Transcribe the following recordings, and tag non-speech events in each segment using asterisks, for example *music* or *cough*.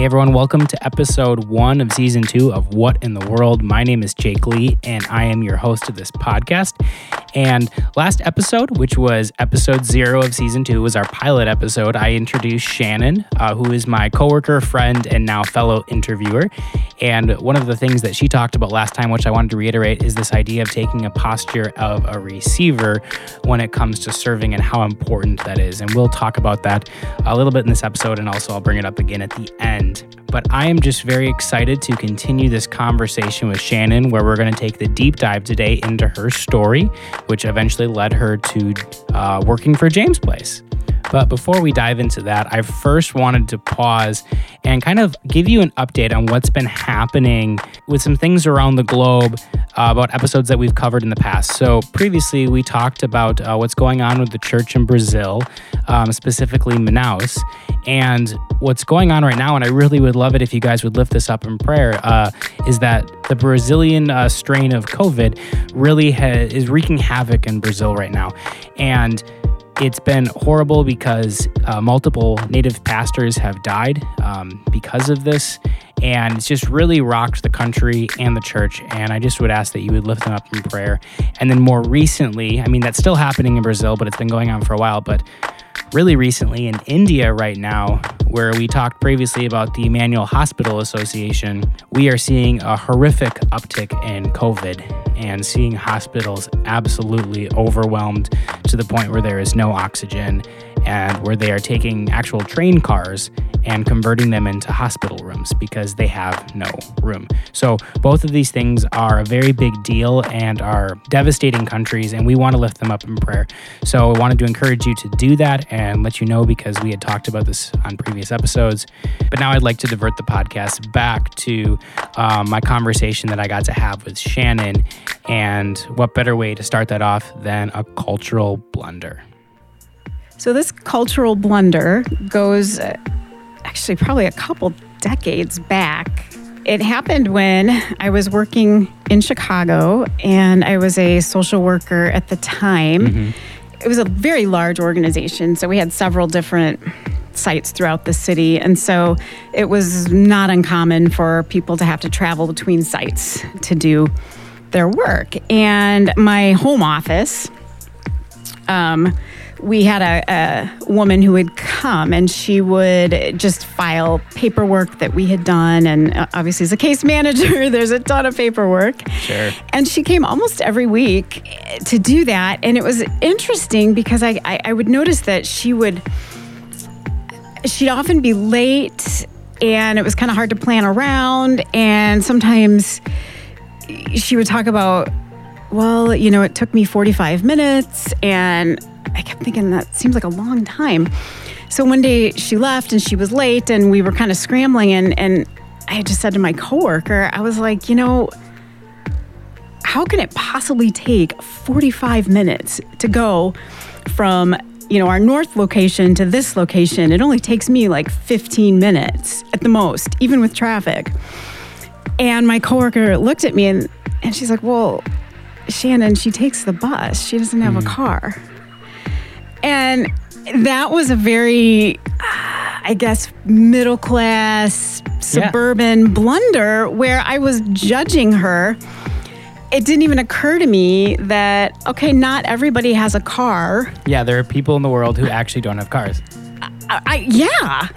Hey everyone, welcome to episode one of season two of What in the World. My name is Jake Lee, and I am your host of this podcast. And last episode, which was episode zero of season two, was our pilot episode. I introduced Shannon, uh, who is my coworker, friend, and now fellow interviewer. And one of the things that she talked about last time, which I wanted to reiterate, is this idea of taking a posture of a receiver when it comes to serving and how important that is. And we'll talk about that a little bit in this episode, and also I'll bring it up again at the end. But I am just very excited to continue this conversation with Shannon, where we're going to take the deep dive today into her story, which eventually led her to uh, working for James Place. But before we dive into that, I first wanted to pause and kind of give you an update on what's been happening with some things around the globe uh, about episodes that we've covered in the past. So, previously, we talked about uh, what's going on with the church in Brazil, um, specifically Manaus. And what's going on right now, and I really would love it if you guys would lift this up in prayer, uh, is that the Brazilian uh, strain of COVID really ha- is wreaking havoc in Brazil right now. And it's been horrible because uh, multiple native pastors have died um, because of this. And it's just really rocked the country and the church. And I just would ask that you would lift them up in prayer. And then more recently, I mean, that's still happening in Brazil, but it's been going on for a while. But really recently in India, right now, where we talked previously about the Emmanuel Hospital Association, we are seeing a horrific uptick in COVID and seeing hospitals absolutely overwhelmed to the point where there is no oxygen and where they are taking actual train cars and converting them into hospital rooms because they have no room. So, both of these things are a very big deal and are devastating countries, and we want to lift them up in prayer. So, I wanted to encourage you to do that and let you know because we had talked about this on previous episodes. But now I'd like to divert the podcast back to um, my conversation that I got to have with Shannon. And what better way to start that off than a cultural blunder? So, this cultural blunder goes uh, actually probably a couple decades back. It happened when I was working in Chicago and I was a social worker at the time. Mm-hmm. It was a very large organization, so we had several different sites throughout the city. And so it was not uncommon for people to have to travel between sites to do their work. And my home office, um, we had a, a, woman who would come and she would just file paperwork that we had done. And uh, obviously, as a case *laughs* manager, there's a ton of paperwork. Sure. And she came almost every week to do that. And it was interesting because I, I, I would notice that she would, she'd often be late and it was kind of hard to plan around. And sometimes she would talk about, well, you know, it took me 45 minutes and I kept thinking that seems like a long time. So one day she left and she was late and we were kind of scrambling and and I had just said to my coworker, I was like, you know, how can it possibly take 45 minutes to go from you know our north location to this location it only takes me like 15 minutes at the most even with traffic and my coworker looked at me and, and she's like well shannon she takes the bus she doesn't have mm. a car and that was a very, I guess, middle class, suburban yeah. blunder where I was judging her. It didn't even occur to me that, okay, not everybody has a car. Yeah, there are people in the world who actually don't have cars. I, I, yeah.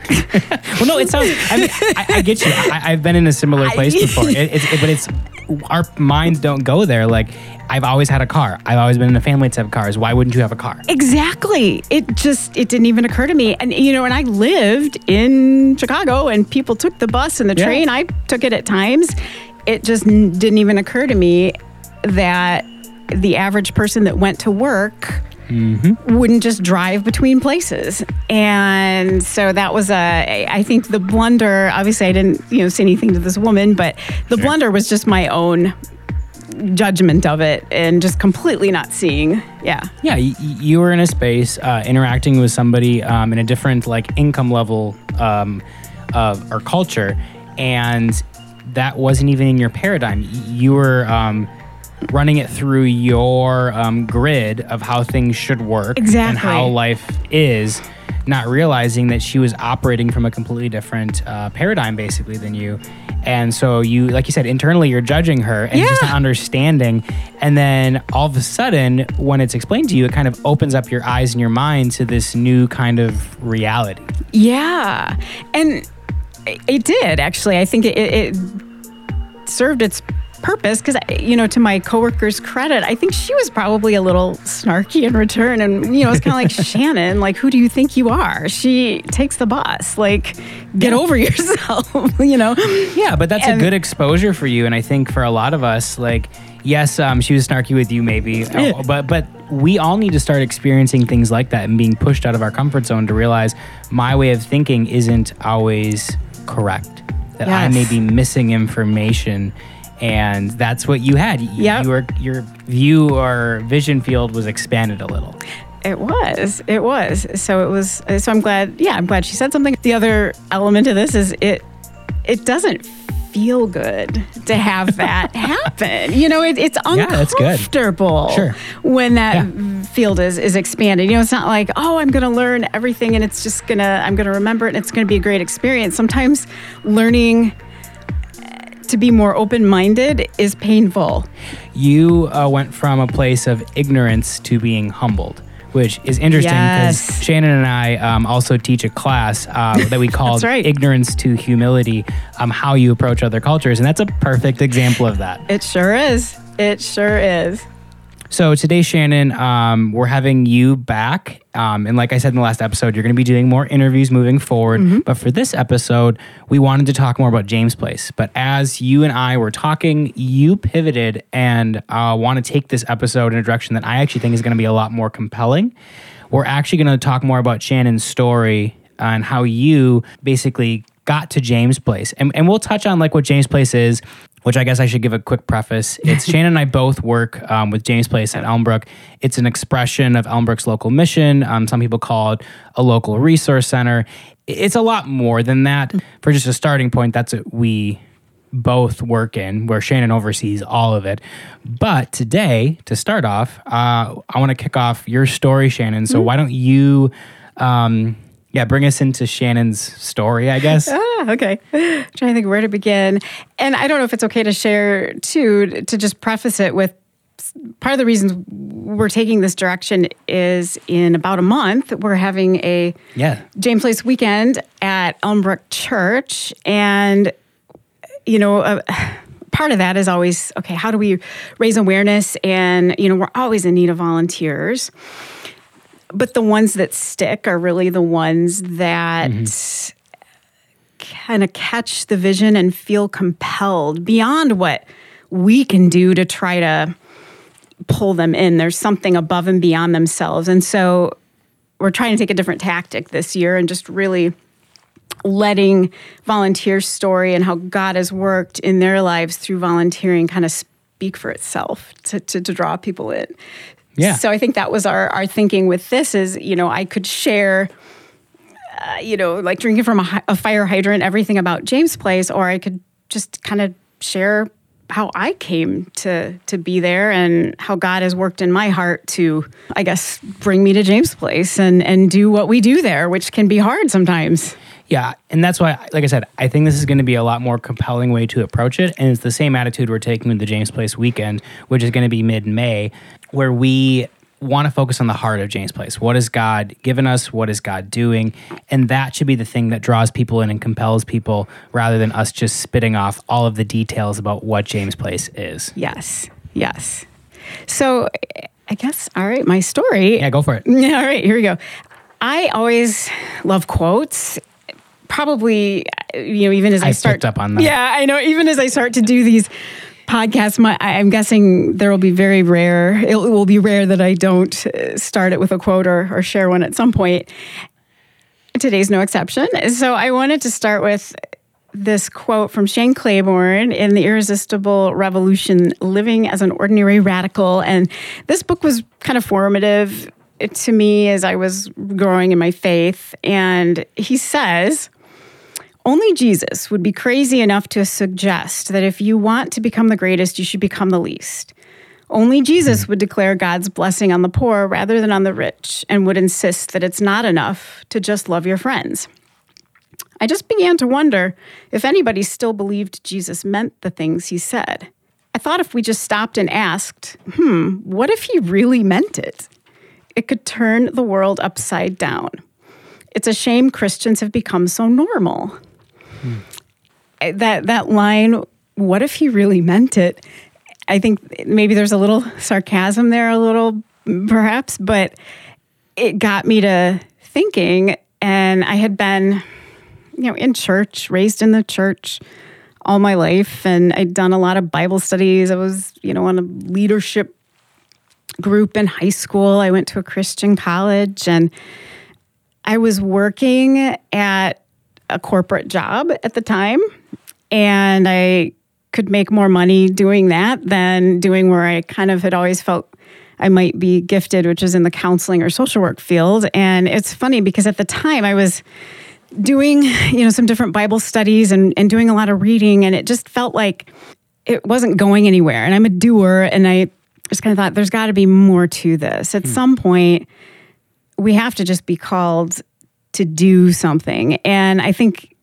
*laughs* well, no, it sounds. I mean, I, I get you. I, have been in a similar place before. It, it's, it, but it's our minds don't go there. Like I've always had a car. I've always been in a family to have cars. Why wouldn't you have a car? Exactly. It just it didn't even occur to me. And you know, and I lived in Chicago, and people took the bus and the yeah. train. I took it at times. It just didn't even occur to me that the average person that went to work Mm-hmm. wouldn't just drive between places. And so that was a, I think the blunder, obviously I didn't, you know, say anything to this woman, but the sure. blunder was just my own judgment of it and just completely not seeing yeah yeah you, you were in a space uh, interacting with somebody um, in a different like income level um, of or culture and that wasn't even in your paradigm you were um, running it through your um, grid of how things should work exactly. and how life is. not realizing that she was operating from a completely different uh, paradigm, basically, than you. And so you, like you said, internally you're judging her and just not understanding. And then all of a sudden, when it's explained to you, it kind of opens up your eyes and your mind to this new kind of reality. Yeah, and it- it did actually. I think it, it served its purpose because you know to my coworker's credit i think she was probably a little snarky in return and you know it's kind of like *laughs* shannon like who do you think you are she takes the bus like get over *laughs* yourself *laughs* you know Yeah, but that's And- a good exposure for you, and I think for a lot of us, like, yes, um, she was snarky with you, maybe, uh, but but we all need to start experiencing things like that and being pushed out of our comfort zone to realize my way of thinking isn't always correct. That I may be missing information. And that's what you had. Y- Yep. You your view or vision field was expanded a little. It was. It was. So it was. So I'm glad. Yeah, I'm glad she said something. The other element of this is it. It doesn't feel good to have *laughs* that happen. You know, it, it's Yeah, uncomfortable Sure. when that Yeah. field is is expanded. You know, it's not like oh, I'm going to learn everything and it's just gonna I'm going to remember it and it's going to be a great experience. Sometimes learning to be more open minded is painful. you uh, went from a place of ignorance to being humbled, which is interesting because Yes. Shannon and I um, also teach a class uh, *laughs* that we call right. Ignorance to Humility, um, how you approach other cultures. And that's a perfect example of that. It sure is. It sure is. So today, Shannon, um, we're having you back. Um, and like I said in the last episode, you're going to be doing more interviews moving forward. But for this episode, we wanted to talk more about James Place. But as you and I were talking, you pivoted and uh, want to take this episode in a direction that I actually think is going to be a lot more compelling. We're actually going to talk more about Shannon's story and how you basically got to James Place. And, and we'll touch on like what James Place is, which I guess I should give a quick preface. It's *laughs* Shannon and I both work um, with James Place at Elmbrook. It's an expression of Elmbrook's local mission. Um, some people call it a local resource center. It's a lot more than that. For just a starting point, that's what we both work in, where Shannon oversees all of it. But today, to start off, uh, I want to kick off your story, Shannon. So why don't you, um, yeah, bring us into Shannon's story, I guess. *laughs* Ah, okay. *sighs* trying to think where to begin. And I don't know if it's okay to share too, to just preface it with part of the reasons we're taking this direction is in about a month, we're having a Yeah. James Place weekend at Elmbrook Church. And, you know, uh, *sighs* part of that is always okay, how do we raise awareness? And, you know, we're always in need of volunteers. But the ones that stick are really the ones that mm-hmm. kind of catch the vision and feel compelled beyond what we can do to try to pull them in. There's something above and beyond themselves. And so we're trying to take a different tactic this year and just really letting volunteer story and how God has worked in their lives through volunteering kind of speak for itself to, to, to draw people in. Yeah. So I think that was our, our thinking with this is, you know, I could share, uh, you know, like drinking from a, a fire hydrant, everything about James Place, or I could just kind of share how I came to to be there and how God has worked in my heart to, I guess, bring me to James Place and and do what we do there, which can be hard sometimes. Yeah, and that's why, like I said, I think this is going to be a lot more compelling way to approach it, and it's the same attitude we're taking with the James Place weekend, which is going to be mid-May, where we want to focus on the heart of James Place. What has God given us? What is God doing? And that should be the thing that draws people in and compels people, rather than us just spitting off all of the details about what James Place is. Yes, yes. So, I guess all right, my story. Yeah, go for it. *laughs* All right, here we go. I always love quotes. Probably, you know, even as I, I start picked up on that. Yeah, I know. Even as I start to do these podcasts, my, I'm guessing there will be very rare. It will be rare that I don't uh, start it with a quote or, or share one at some point. Today's no exception. So I wanted to start with this quote from Shane Claiborne in The Irresistible Revolution Living as an Ordinary Radical. And this book was kind of formative to me as I was growing in my faith. And he says, only Jesus would be crazy enough to suggest that if you want to become the greatest, you should become the least. Only Jesus would declare God's blessing on the poor rather than on the rich and would insist that it's not enough to just love your friends. I just began to wonder if anybody still believed Jesus meant the things he said. I thought if we just stopped and asked, hmm, what if he really meant it? It could turn the world upside down. It's a shame Christians have become so normal. That that line, what if he really meant it? I think maybe there's a little sarcasm there, a little perhaps, but it got me to thinking. And I had been, you know, in church, raised in the church all my life, and I'd done a lot of Bible studies. I was, you know, on a leadership group in high school. I went to a Christian college, and I was working at a corporate job at the time, and I could make more money doing that than doing where I kind of had always felt I might be gifted, which is in the counseling or social work field. And it's funny because at the time I was doing, you know, some different Bible studies and, and doing a lot of reading, and it just felt like it wasn't going anywhere. And I'm a doer, and I just kind of thought there's got to be more to this. At hmm. some point, we have to just be called to do something. And I think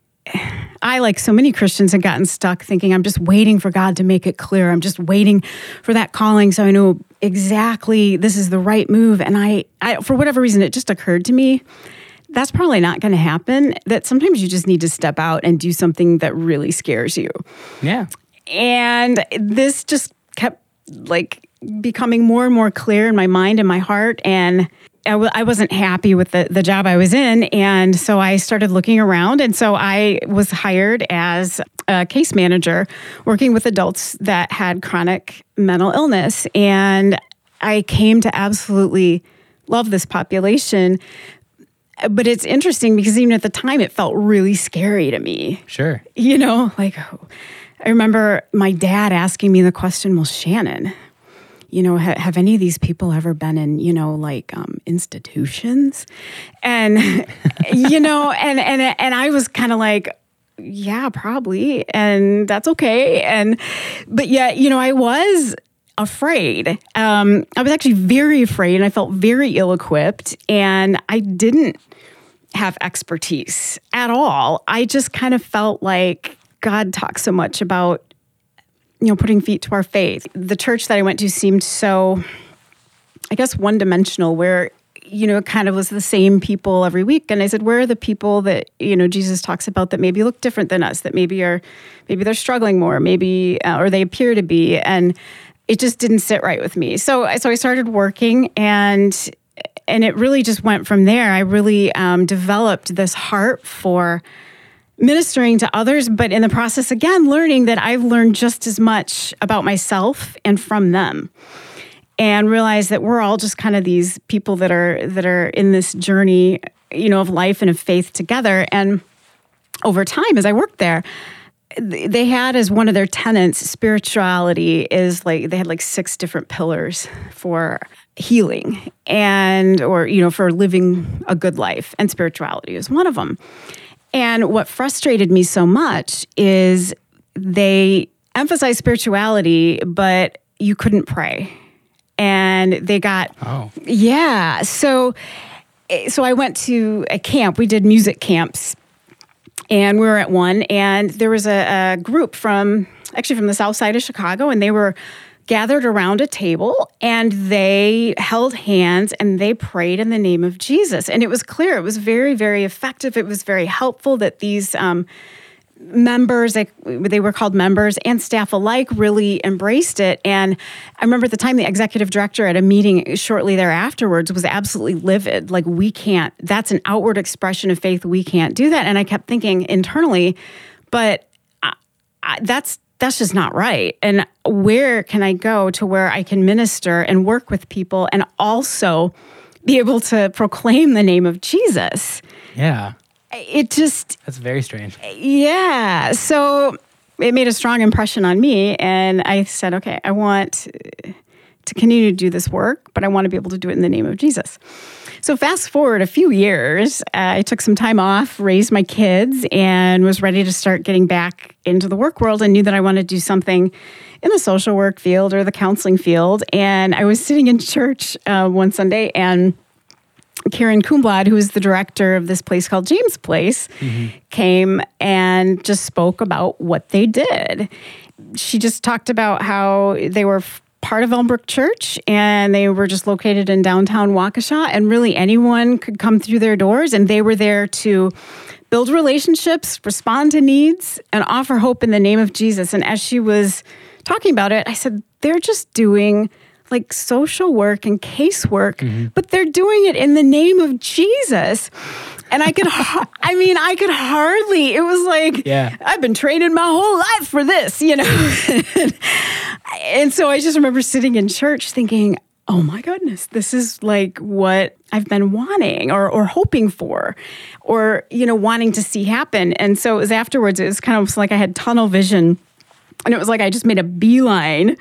I, like so many Christians, had gotten stuck thinking, I'm just waiting for God to make it clear. I'm just waiting for that calling so I know exactly this is the right move. And I, I for whatever reason, it just occurred to me that's probably not going to happen. That sometimes you just need to step out and do something that really scares you. Yeah. And this just kept like becoming more and more clear in my mind and my heart. And I w- I wasn't happy with the, the job I was in. And so I started looking around. And so I was hired as a case manager working with adults that had chronic mental illness. And I came to absolutely love this population. But it's interesting because even at the time, it felt really scary to me. Sure. You know, like I remember my dad asking me the question, well, Shannon, you know, ha- have any of these people ever been in, you know, like um, institutions? And, *laughs* you know, and, and, and I was kind of like, yeah, probably. And that's okay. And, but yet, you know, I was afraid. Um, I was actually very afraid and I felt very ill equipped and I didn't have expertise at all. I just kind of felt like God talks so much about you know, putting feet to our faith. The church that I went to seemed so, I guess, one dimensional, where, you know, it kind of was the same people every week. And I said, where are the people that, you know, Jesus talks about that maybe look different than us, that maybe are, maybe they're struggling more, maybe, uh, or they appear to be. And it just didn't sit right with me. So, so I started working and, and it really just went from there. I really um, developed this heart for, ministering to others, but in the process, again, learning that I've learned just as much about myself and from them. And realize that we're all just kind of these people that are that are in this journey, you know, of life and of faith together. And over time, as I worked there, they had as one of their tenets spirituality is like they had like six different pillars for healing and or you know for living a good life and spirituality is one of them and what frustrated me so much is they emphasize spirituality, but you couldn't pray. And they got, oh. yeah. So, so I went to a camp. We did music camps, and we were at one, and there was a, a group from actually from the south side of Chicago, and they were gathered around a table and they held hands and they prayed in the name of Jesus. And it was clear, it was very, very effective. It was very helpful that these um, members, they, they were called members and staff alike, really embraced it. And I remember at the time, the executive director at a meeting shortly thereafterwards was absolutely livid. Like, we can't, that's an outward expression of faith. We can't do that. And I kept thinking internally, but I, I, that's that's just not right. And where can I go to where I can minister and work with people and also be able to proclaim the name of Jesus? Yeah. It just. That's very strange. Yeah. So it made a strong impression on me. And I said, okay, I want to continue to do this work, but I want to be able to do it in the name of Jesus. So, fast forward a few years, uh, I took some time off, raised my kids, and was ready to start getting back into the work world and knew that I wanted to do something in the social work field or the counseling field. And I was sitting in church uh, one Sunday and Karen Kuhnblad, who is the director of this place called James Place, mm-hmm. came and just spoke about what they did. She just talked about how they were part of Elmbrook Church and they were just located in downtown Waukesha and really anyone could come through their doors and they were there to build relationships, respond to needs and offer hope in the name of Jesus. And as she was talking about it, I said they're just doing like social work and casework, mm-hmm. but they're doing it in the name of Jesus. And I could, *laughs* I mean, I could hardly, it was like, yeah. I've been training my whole life for this, you know? *laughs* and so I just remember sitting in church thinking, oh my goodness, this is like what I've been wanting or, or hoping for or, you know, wanting to see happen. And so it was afterwards, it was kind of like I had tunnel vision. And it was like I just made a beeline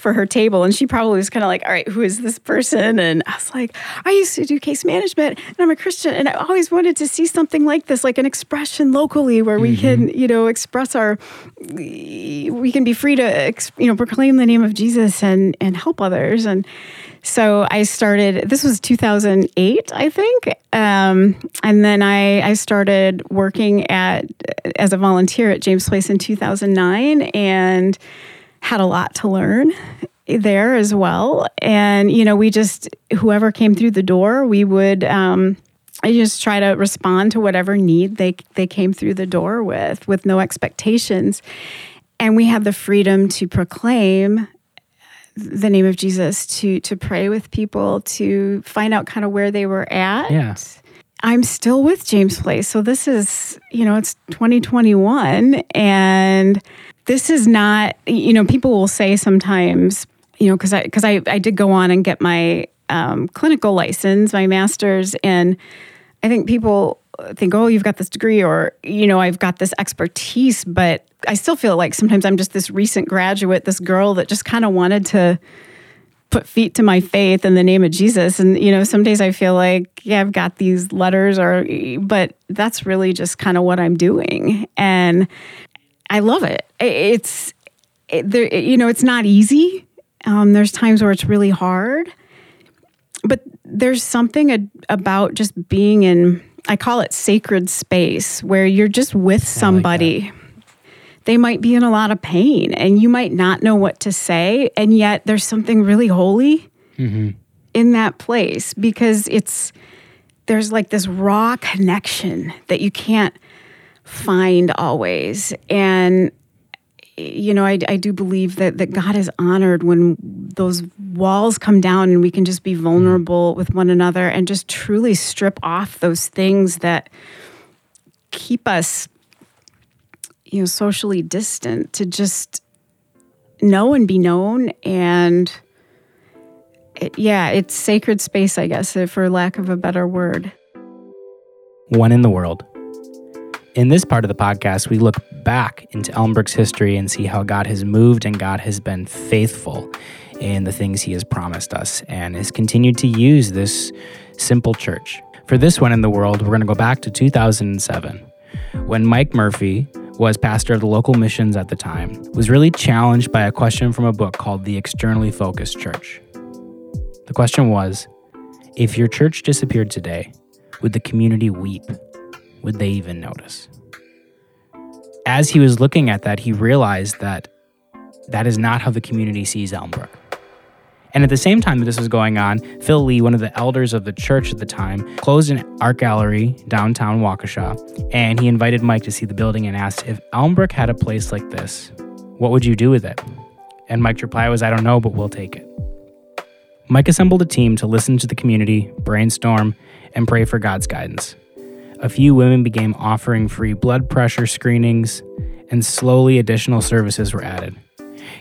for her table. And she probably was kind of like, all right, who is this person? And I was like, I used to do case management and I'm a Christian. And I always wanted to see something like this, like an expression locally where we mm-hmm. can, you know, express our, we can be free to, you know, proclaim the name of Jesus and, and help others. And, so I started, this was 2008, I think. Um, and then I, I started working at, as a volunteer at James Place in 2009. And had a lot to learn there as well. And, you know, we just, whoever came through the door, we would, um, I just try to respond to whatever need they, they came through the door with, with no expectations. And we had the freedom to proclaim the name of Jesus, to to pray with people, to find out kind of where they were at. Yeah. I'm still with James Place. So this is, you know, it's 2021 and this is not, you know, people will say sometimes, you know, because I because I, I did go on and get my um, clinical license, my master's, and I think people think, oh, you've got this degree, or you know, I've got this expertise, but I still feel like sometimes I'm just this recent graduate, this girl that just kind of wanted to put feet to my faith in the name of Jesus. And, you know, some days I feel like, yeah, I've got these letters or, but that's really just kind of what I'm doing. And I love it. It's it, there, you know, it's not easy. Um, there's times where it's really hard, but there's something a, about just being in. I call it sacred space where you're just with somebody. Like they might be in a lot of pain, and you might not know what to say, and yet there's something really holy mm-hmm. in that place because it's there's like this raw connection that you can't find always. And you know, I, I do believe that, that God is honored when those walls come down and we can just be vulnerable mm-hmm. with one another and just truly strip off those things that keep us, you know, socially distant to just know and be known. And it, yeah, it's sacred space, I guess, for lack of a better word. One in the world. In this part of the podcast, we look back into Elmbrook's history and see how God has moved and God has been faithful in the things He has promised us and has continued to use this simple church. For this one in the world, we're going to go back to 2007 when Mike Murphy was pastor of the local missions at the time, was really challenged by a question from a book called The Externally Focused Church. The question was If your church disappeared today, would the community weep? Would they even notice? As he was looking at that, he realized that that is not how the community sees Elmbrook. And at the same time that this was going on, Phil Lee, one of the elders of the church at the time, closed an art gallery downtown Waukesha, and he invited Mike to see the building and asked if Elmbrook had a place like this, what would you do with it? And Mike's reply was, I don't know, but we'll take it. Mike assembled a team to listen to the community, brainstorm, and pray for God's guidance a few women began offering free blood pressure screenings, and slowly additional services were added.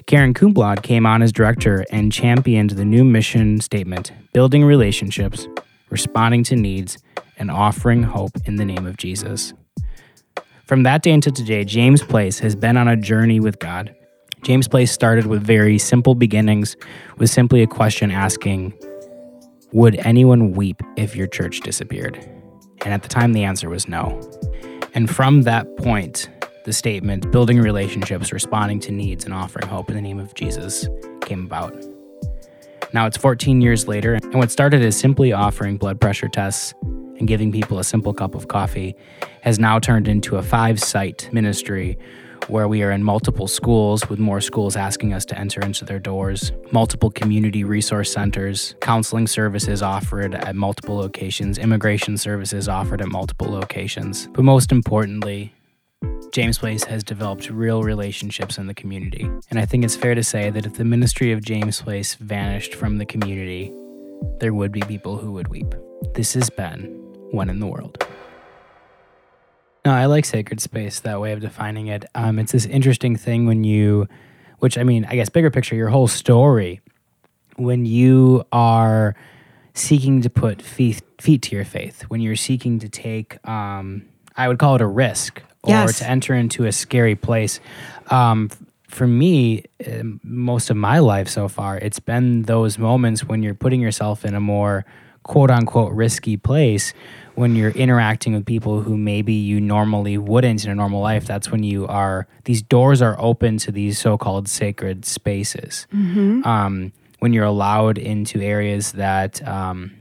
Karen Kuhnblad came on as director and championed the new mission statement building relationships, responding to needs, and offering hope in the name of Jesus. From that day until today, James Place has been on a journey with God. James Place started with very simple beginnings, with simply a question asking, Would anyone weep if your church disappeared? And at the time, the answer was no. And from that point, the statement, building relationships, responding to needs, and offering hope in the name of Jesus, came about. Now it's 14 years later, and what started as simply offering blood pressure tests and giving people a simple cup of coffee has now turned into a five site ministry where we are in multiple schools, with more schools asking us to enter into their doors, multiple community resource centers, counseling services offered at multiple locations, immigration services offered at multiple locations. But most importantly, James Place has developed real relationships in the community. And I think it's fair to say that if the ministry of James Place vanished from the community, there would be people who would weep. This has been One in the World. No, I like sacred space, that way of defining it. Um, it's this interesting thing when you, which I mean, I guess bigger picture, your whole story, when you are seeking to put feet, feet to your faith, when you're seeking to take, um, I would call it a risk or Yes. to enter into a scary place. Um, for me, uh, most of my life so far, it's been those moments when you're putting yourself in a more quote unquote risky place when you're interacting with people who maybe you normally wouldn't in a normal life. That's when you are, these doors are open to these so called sacred spaces. Um, when you're allowed into areas that, um,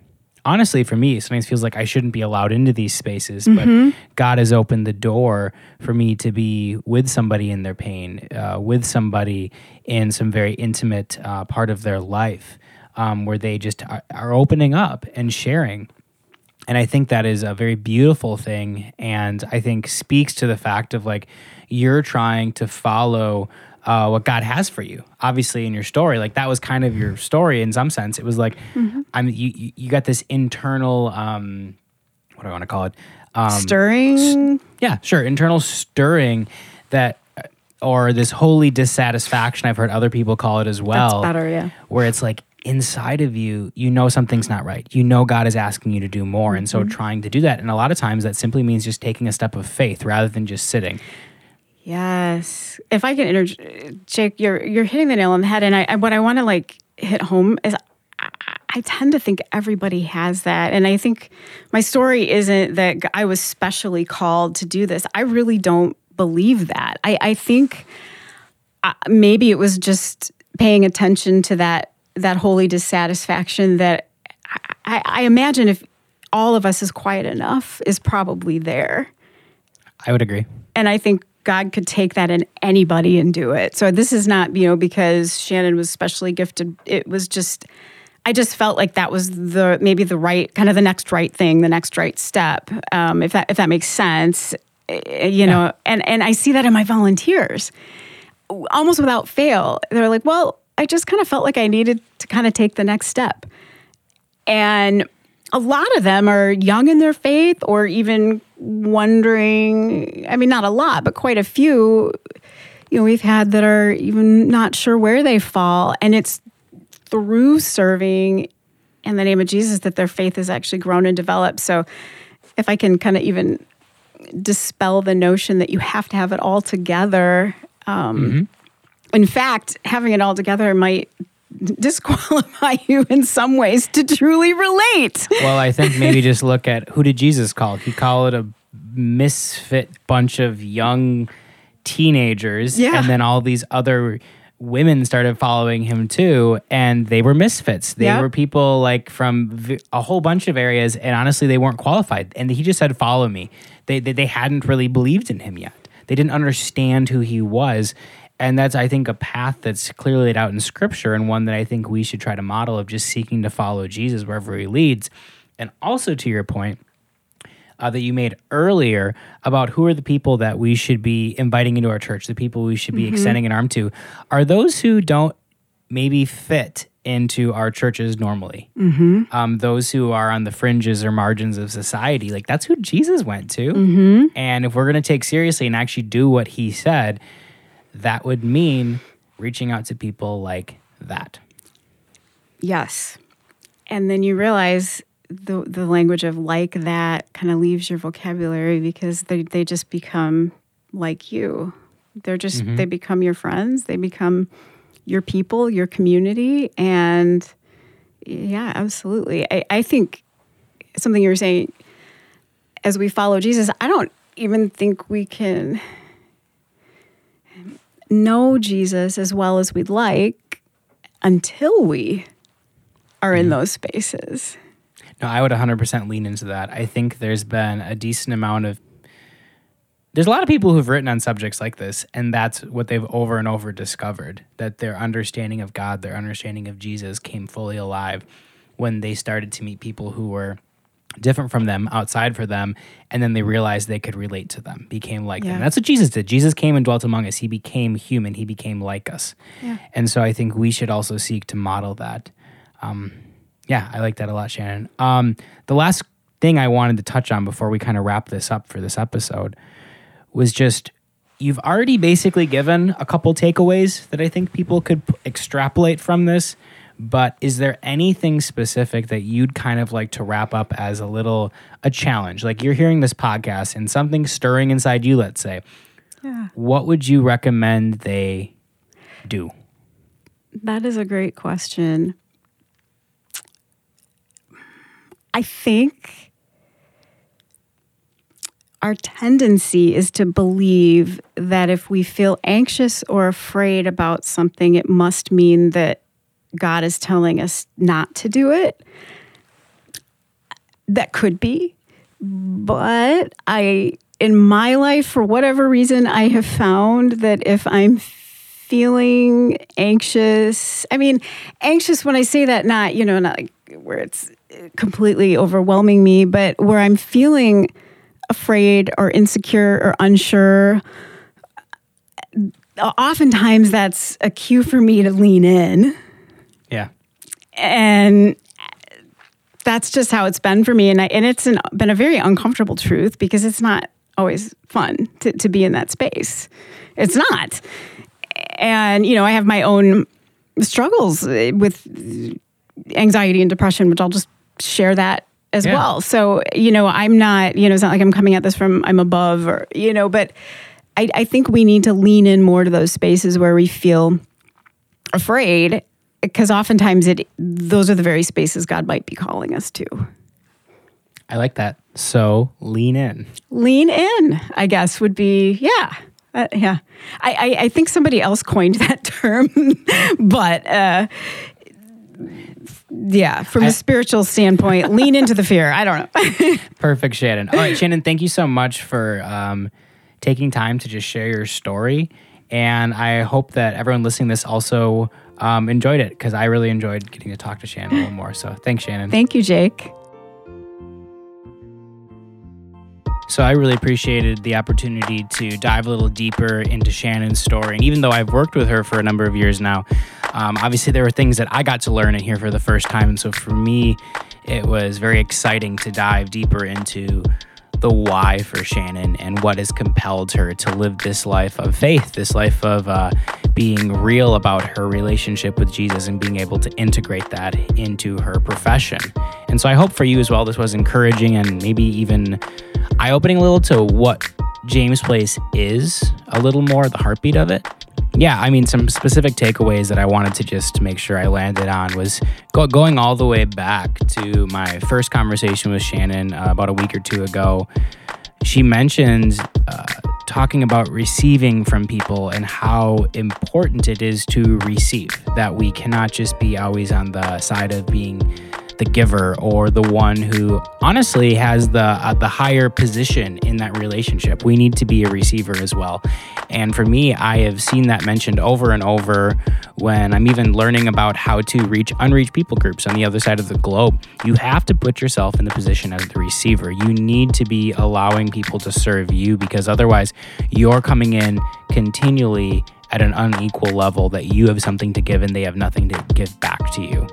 honestly for me sometimes feels like i shouldn't be allowed into these spaces but god has opened the door for me to be with somebody in their pain uh, with somebody in some very intimate uh, part of their life um, where they just are, are opening up and sharing and I think that is a very beautiful thing. And I think speaks to the fact of like you're trying to follow uh, what God has for you. Obviously, in your story, like that was kind of your story in some sense. It was like, I'm you, you- you got this internal, um, what do I want to call it? Um, Stirring. yeah, sure. Internal stirring that, or this holy dissatisfaction. I've heard other people call it as well. better, yeah. Where it's like inside of you, you know something's not right. You know God is asking you to do more. And Mm-hmm. so trying to do that. And a lot of times that simply means just taking a step of faith rather than just sitting. Yes. If I can inter Jake, you're you're hitting the nail on the head, and I, I what I want to like hit home is. I, I tend to think everybody has that. And I think my story isn't that I was specially called to do this. I really don't believe that. I, I think uh, maybe it was just paying attention to that that holy dissatisfaction that I, I imagine if all of us is quiet enough is probably there. I would agree. And I think God could take that in anybody and do it. So this is not, you know, because Shannon was specially gifted. It was just, I just felt like that was the maybe the right kind of the next right thing, the next right step. Um, if that if that makes sense, Eh, you know. And and I see that in my volunteers, almost without fail. They're like, well, I just kind of felt like I needed to kind of take the next step. And a lot of them are young in their faith or even wondering, I mean, not a lot, but quite a few, you know, we've had that are even not sure where they fall. And it's through serving in the name of Jesus that their faith has actually grown and developed. So if I can kind of even dispel the notion that you have to have it all together. Um, In fact, having it all together might *laughs* disqualify *laughs* you in some ways to truly relate. Well, I think maybe *laughs* just look at who did Jesus call? He called it a misfit bunch of young teenagers. Yeah. And then all these other women started following him too. And they were misfits. They were people like from a whole bunch of areas. And honestly, they weren't qualified. And he just said, follow me. They, they, they hadn't really believed in him yet. They didn't understand who he was. And that's, I think, a path that's clearly laid out in scripture and one that I think we should try to model of just seeking to follow Jesus wherever he leads. And also to your point, uh, that you made earlier about who are the people that we should be inviting into our church, the people we should be extending an arm to, are those who don't maybe fit into our churches normally. Um, those who are on the fringes or margins of society, like that's who Jesus went to. And if we're going to take seriously and actually do what he said, that would mean reaching out to people like that. Yes. And then you realize the the language of like that kind of leaves your vocabulary because they they just become like you. They're just mm-hmm. they become your friends. They become your people, your community, and yeah, absolutely. I, I think something you were saying as we follow Jesus, I don't even think we can know Jesus as well as we'd like until we are in mm-hmm. those spaces. No, I would 100% lean into that. I think there's been a decent amount of there's a lot of people who've written on subjects like this, and that's what they've over and over discovered that their understanding of God, their understanding of Jesus came fully alive when they started to meet people who were different from them, outside for them, and then they realized they could relate to them, became like Yeah. them. That's what Jesus did. Jesus came and dwelt among us. He became human. He became like us. Yeah. And so I think we should also seek to model that. Um, yeah, I like that a lot, Shannon. Um, the last thing I wanted to touch on before we kind of wrap this up for this episode was just you've already basically given a couple takeaways that I think people could p- extrapolate from this. But is there anything specific that you'd kind of like to wrap up as a little a challenge? Like you're hearing this podcast and something stirring inside you, let's say. Yeah. What would you recommend they do? That is a great question. I think our tendency is to believe that if we feel anxious or afraid about something, it must mean that God is telling us not to do it. That could be. But I, in my life, for whatever reason, I have found that if I'm feeling anxious, I mean, anxious when I say that, not, you know, not like where it's completely overwhelming me, but where I'm feeling afraid or insecure or unsure, oftentimes that's a cue for me to lean in. And that's just how it's been for me. And, I, and it's an, been a very uncomfortable truth because it's not always fun to, to be in that space. It's not. And, you know, I have my own struggles with anxiety and depression, which I'll just share that as Yeah. well. So, you know, I'm not, you know, it's not like I'm coming at this from I'm above or, you know, but I, I think we need to lean in more to those spaces where we feel afraid because oftentimes it those are the very spaces God might be calling us to. I like that. So lean in. Lean in, I guess, would be yeah. Uh, yeah, I, I, I think somebody else coined *laughs* that term, but uh, yeah, from a spiritual standpoint, lean into the fear. I don't know. *laughs* Perfect, Shannon. All right, Shannon, thank you so much for um, taking time to just share your story. And I hope that everyone listening to this also um, enjoyed it because I really enjoyed getting to talk to Shannon a little more. So thanks, Shannon. Thank you, Jake. So I really appreciated the opportunity to dive a little deeper into Shannon's story. And even though I've worked with her for a number of years now, um, obviously there were things that I got to learn and hear for the first time. And so for me, it was very exciting to dive deeper into the why for Shannon and what has compelled her to live this life of faith, this life of uh, being real about her relationship with Jesus and being able to integrate that into her profession. And so I hope for you as well, this was encouraging and maybe even eye opening a little to what James Place is, a little more, the heartbeat of it. Yeah, I mean, some specific takeaways that I wanted to just make sure I landed on was go, going all the way back to my first conversation with Shannon uh, about a week or two ago. She mentioned uh, talking about receiving from people and how important it is to receive, that we cannot just be always on the side of being the giver or the one who honestly has the uh, the higher position in that relationship. We need to be a receiver as well. And for me, I have seen that mentioned over and over when I'm even learning about how to reach unreached people groups on the other side of the globe. You have to put yourself in the position as the receiver. You need to be allowing people to serve you because otherwise you're coming in continually at an unequal level that you have something to give and they have nothing to give back to you.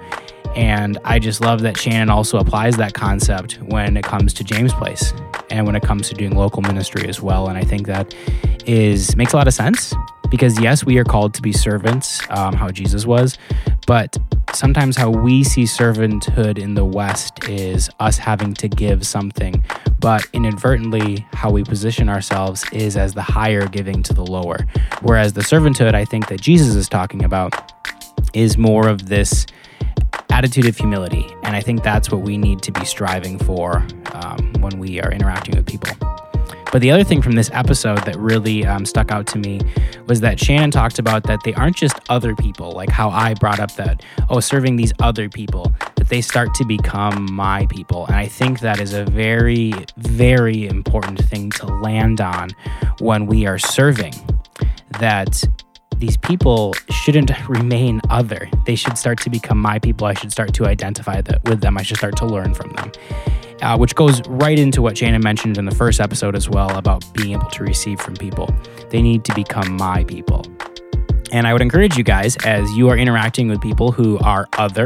And I just love that Shannon also applies that concept when it comes to James Place and when it comes to doing local ministry as well. And I think that is makes a lot of sense because yes, we are called to be servants, um, how Jesus was, but sometimes how we see servanthood in the West is us having to give something, but inadvertently, how we position ourselves is as the higher giving to the lower. Whereas the servanthood, I think that Jesus is talking about, is more of this attitude of humility. And I think that's what we need to be striving for um, when we are interacting with people. But the other thing from this episode that really um, stuck out to me was that Shannon talked about that they aren't just other people, like how I brought up that, oh, serving these other people, that they start to become my people. And I think that is a very, very important thing to land on when we are serving. That these people shouldn't *laughs* remain other. They should start to become my people. I should start to identify that with them. I should start to learn from them uh, which goes right into what Shannon mentioned in the first episode as well about being able to receive from people. They need to become my people. And I would encourage you guys as you are interacting with people who are other,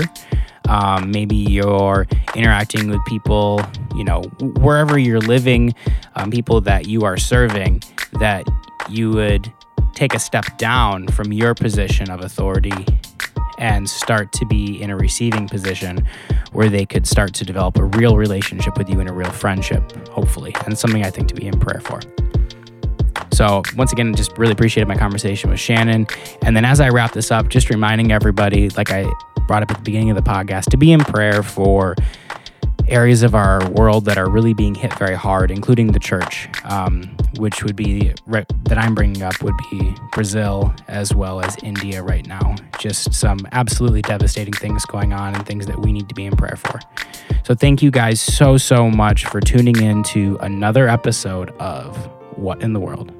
um, maybe you're interacting with people, you know, wherever you're living, um, people that you are serving, that you would take a step down from your position of authority and start to be in a receiving position where they could start to develop a real relationship with you and a real friendship, hopefully, and something I think to be in prayer for. So, once again, just really appreciated my conversation with Shannon. And then as I wrap this up, just reminding everybody, like I brought up at the beginning of the podcast, to be in prayer for areas of our world that are really being hit very hard, including the church, um, which would be that I'm bringing up would be Brazil as well as India right now. Just some absolutely devastating things going on and things that we need to be in prayer for. So, thank you guys so, so much for tuning in to another episode of What in the World.